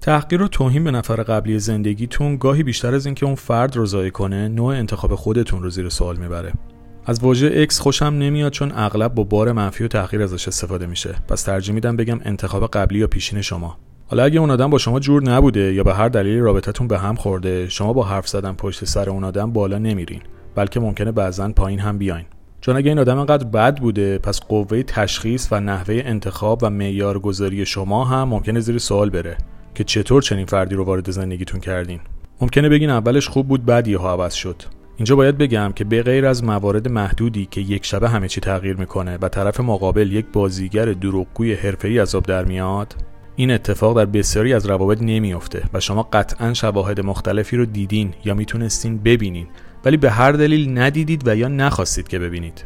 تحقیر و توهین به نفر قبلی زندگیتون گاهی بیشتر از اینکه اون فرد رو ضایع کنه نوع انتخاب خودتون رو زیر سوال می‌بره. از واژه اکس خوشم نمیاد چون اغلب با بار منفی و تحقیر ازش استفاده میشه. پس ترجیح میدم بگم انتخاب قبلی یا پیشین شما. حالا اگه اون آدم با شما جور نبوده یا به هر دلیلی رابطتون به هم خورده شما با حرف زدن پشت سر اون آدم بالا نمیرین. بلکه ممکنه بعضا پایین هم بیاین. چون اگه این آدم انقدر بد بوده پس قوه تشخیص و نحوه انتخاب و معیارگذاری شما هم ممکنه زیر سوال بره. که چطور چنین فردی رو وارد زندگیتون کردین. ممکنه بگین اولش خوب بود بعد یهو عوض شد. اینجا باید بگم که به غیر از موارد محدودی که یک شبه همه چی تغییر می‌کنه و طرف مقابل یک بازیگر دروغگوی حرفه‌ای از آب در میاد این اتفاق در بسیاری از روابط نمیافته و شما قطعا شواهد مختلفی رو دیدین یا می‌تونستین ببینین ولی به هر دلیل ندیدید و یا نخواستید که ببینید.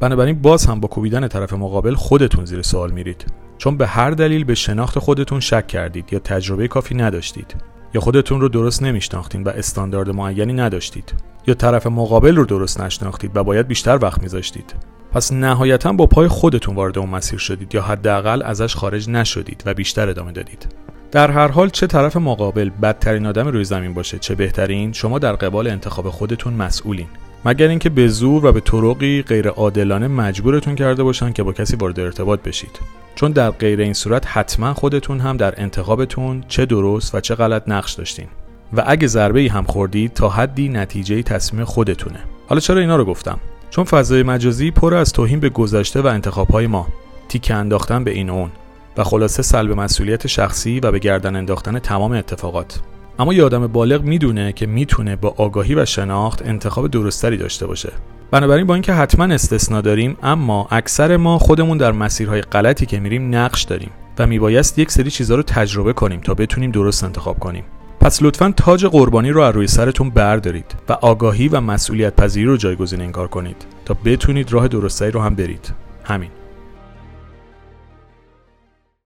بنابراین باز هم با کوبیدن طرف مقابل خودتون زیر سوال میرید. چون به هر دلیل به شناخت خودتون شک کردید یا تجربه کافی نداشتید. یا خودتون رو درست نمیشناختین و استاندارد معینی نداشتید. یا طرف مقابل رو درست نشناختید و باید بیشتر وقت میذاشتید. پس نهایتا با پای خودتون وارد اون مسیر شدید یا حداقل ازش خارج نشدید و بیشتر ادامه دادید. در هر حال چه طرف مقابل بدترین آدم روی زمین باشه چه بهترین شما در قبال انتخاب خودتون مسئولین. مگر اینکه به زور و به طرقی غیر عادلانه مجبورتون کرده باشن که با کسی وارد ارتباط بشید. چون در غیر این صورت حتما خودتون هم در انتخابتون چه درست و چه غلط نقش داشتین. و اگه ضربه ای هم خوردید تا حدی نتیجه تصمیم خودتونه. حالا چرا اینا رو گفتم؟ چون فضای مجازی پر از توهین به گذشته و انتخابهای ما. تیکه انداختن به این اون. و خلاصه سلب مسئولیت شخصی و به گردن انداختن تمام اتفاقات. اما یه آدم بالغ می‌دونه که می‌تونه با آگاهی و شناخت انتخاب درستری داشته باشه. بنابراین با اینکه حتما استثنا داریم اما اکثر ما خودمون در مسیرهای غلطی که میریم نقش داریم و میبایست یک سری چیزها رو تجربه کنیم تا بتونیم درست انتخاب کنیم. پس لطفا تاج قربانی رو از روی سرتون بردارید و آگاهی و مسئولیت پذیری رو جایگزین این کار کنید تا بتونید راه درستری رو هم برید. همین.